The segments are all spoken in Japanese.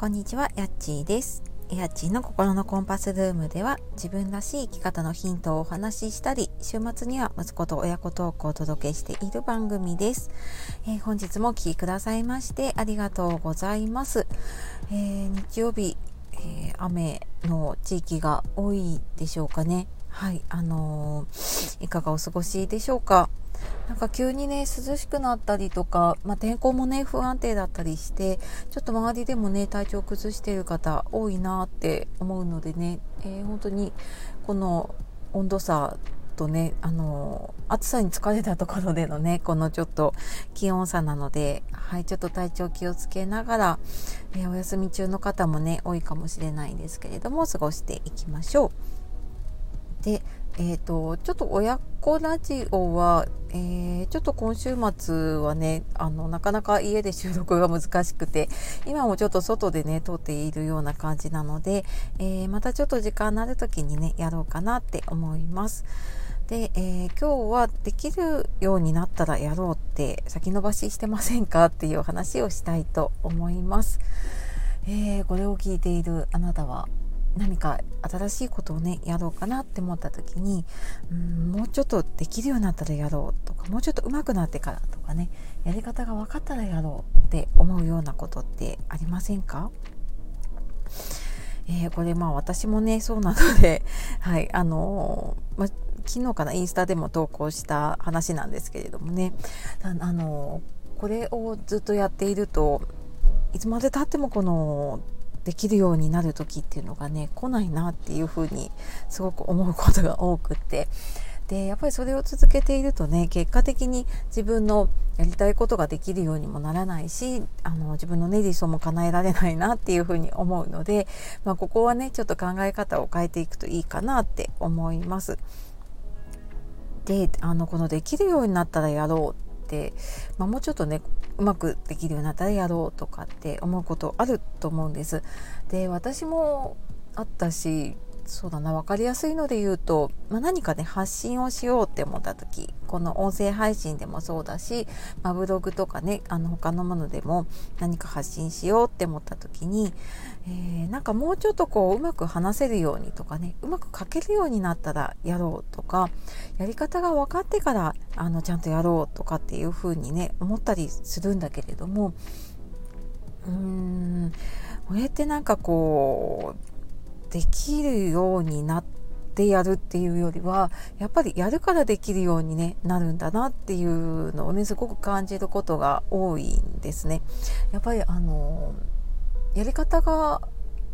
こんにちは、やっちーです。やっちーの心のコンパスルームでは自分らしい生き方のヒントをお話ししたり、週末には息子と親子トークをお届けしている番組です。えー、本日もお聴きくださいましてありがとうございます。えー、日曜日、えー、雨の地域が多いでしょうかね。はい、あのいかがお過ごしでしょうか。なんか急にね涼しくなったりとか、まあ、天候もね不安定だったりしてちょっと周りでもね体調崩している方多いなって思うのでね、えー、本当にこの温度差とねあの暑さに疲れたところでのねこのちょっと気温差なので、はい、ちょっと体調気をつけながら、えー、お休み中の方もね多いかもしれないんですけれども過ごしていきましょう。でえーと、ちょっと親子ラジオは、えー、ちょっと今週末はねあのなかなか家で収録が難しくて今もちょっと外でね撮っているような感じなので、えー、またちょっと時間のある時にねやろうかなって思います。で、えー、今日はできるようになったらやろうって先延ばししてませんかっていう話をしたいと思います。え、これを聞いているあなたは何か新しいことをねやろうかなって思った時にうんもうちょっとできるようになったらやろうとかもうちょっと上手くなってからとかねやり方が分かったらやろうって思うようなことってありませんか？えー、これまあ私もねそうなので はいあのー、ま昨日かなインスタでも投稿した話なんですけれどもねあのー、これをずっとやっているといつまでたってもこのできるようになる時っていうのがね来ないなっていうふうにすごく思うことが多くってでやっぱりそれを続けているとね結果的に自分のやりたいことができるようにもならないしあの自分のね理想も叶えられないなっていうふうに思うので、まあ、ここはねちょっと考え方を変えていくといいかなって思います。であのこのできるようになったらやろう、まあ、もうちょっとねうまくできるようになったらやろうとかって思うことあると思うんです。で私もあったしそうだな分かりやすいので言うと、まあ、何かね発信をしようって思った時この音声配信でもそうだし、まあ、ブログとかねあの他のものでも何か発信しようって思った時に、えー、なんかもうちょっとこううまく話せるようにとかねうまく書けるようになったらやろうとかやり方が分かってからあのちゃんとやろうとかっていうふうにね思ったりするんだけれどもうーんこれってなんかこうできるようになってやるっていうよりはやっぱりやるからできるように、ね、なるんだなっていうのをねすごく感じることが多いんですね。やっぱりあのやり方が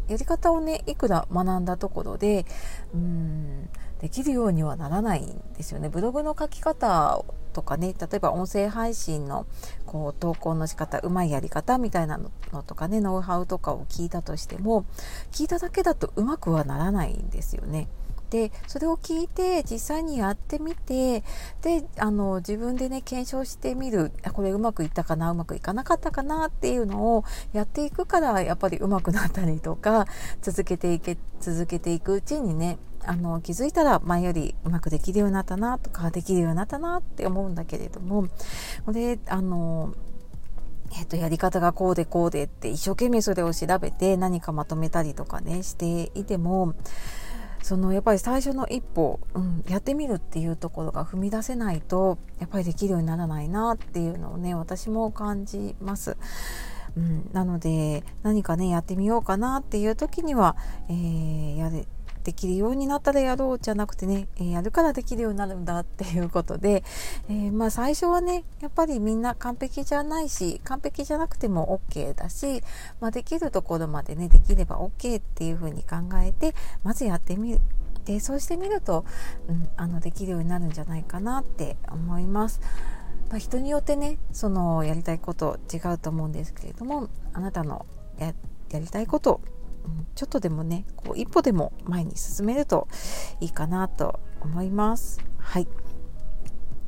やり方をねいくら学んだところでうんできるようにはならないんですよね。ブログの書き方とかね例えば音声配信のこう投稿の仕方うまいやり方みたいなのとかねノウハウとかを聞いたとしても聞いただけだとうまくはならないんですよね。でそれを聞いて実際にやってみてであの自分でね検証してみる。これうまくいったかなうまくいかなかったかなっていうのをやっていくからやっぱりうまくなったりとか続けていけ続けていくうちにねあの気づいたら前よりうまくできるようになったなとかできるようになったなって思うんだけれどもこれあのえっと、やり方がこうでこうでって一生懸命それを調べて何かまとめたりとかねしていてもそのやっぱり最初の一歩、うん、やってみるっていうところが踏み出せないとやっぱりできるようにならないなっていうのをね私も感じます。うん、なので何かねやってみようかなっていう時には、えー、やれできるようになったらやろうじゃなくてね、えー、やるからできるようになるんだっていうことで、えー、まあ最初はねやっぱりみんな完璧じゃないし完璧じゃなくても OK だし、まあ、できるところまでねできれば OK っていうふうに考えてまずやってみるでそうしてみると、うん、あのできるようになるんじゃないかなって思います。まあ、人によってねそのやりたいこと違うと思うんですけれどもあなたのやりたいことちょっとでもねこう一歩でも前に進めるといいかなと思います。はい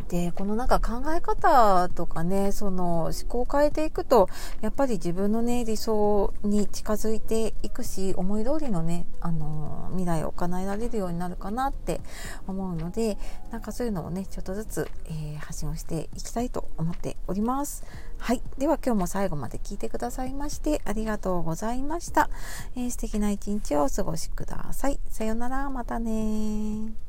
でこのなんか考え方とかねその思考を変えていくとやっぱり自分のね理想に近づいていくし思い通りのねあの未来を叶えられるようになるかなって思うのでなんかそういうのをねちょっとずつ、えー、発信をしていきたいと思っております。はい。では今日も最後まで聞いてくださいましてありがとうございました、えー、素敵な一日をお過ごしください。さようなら。またね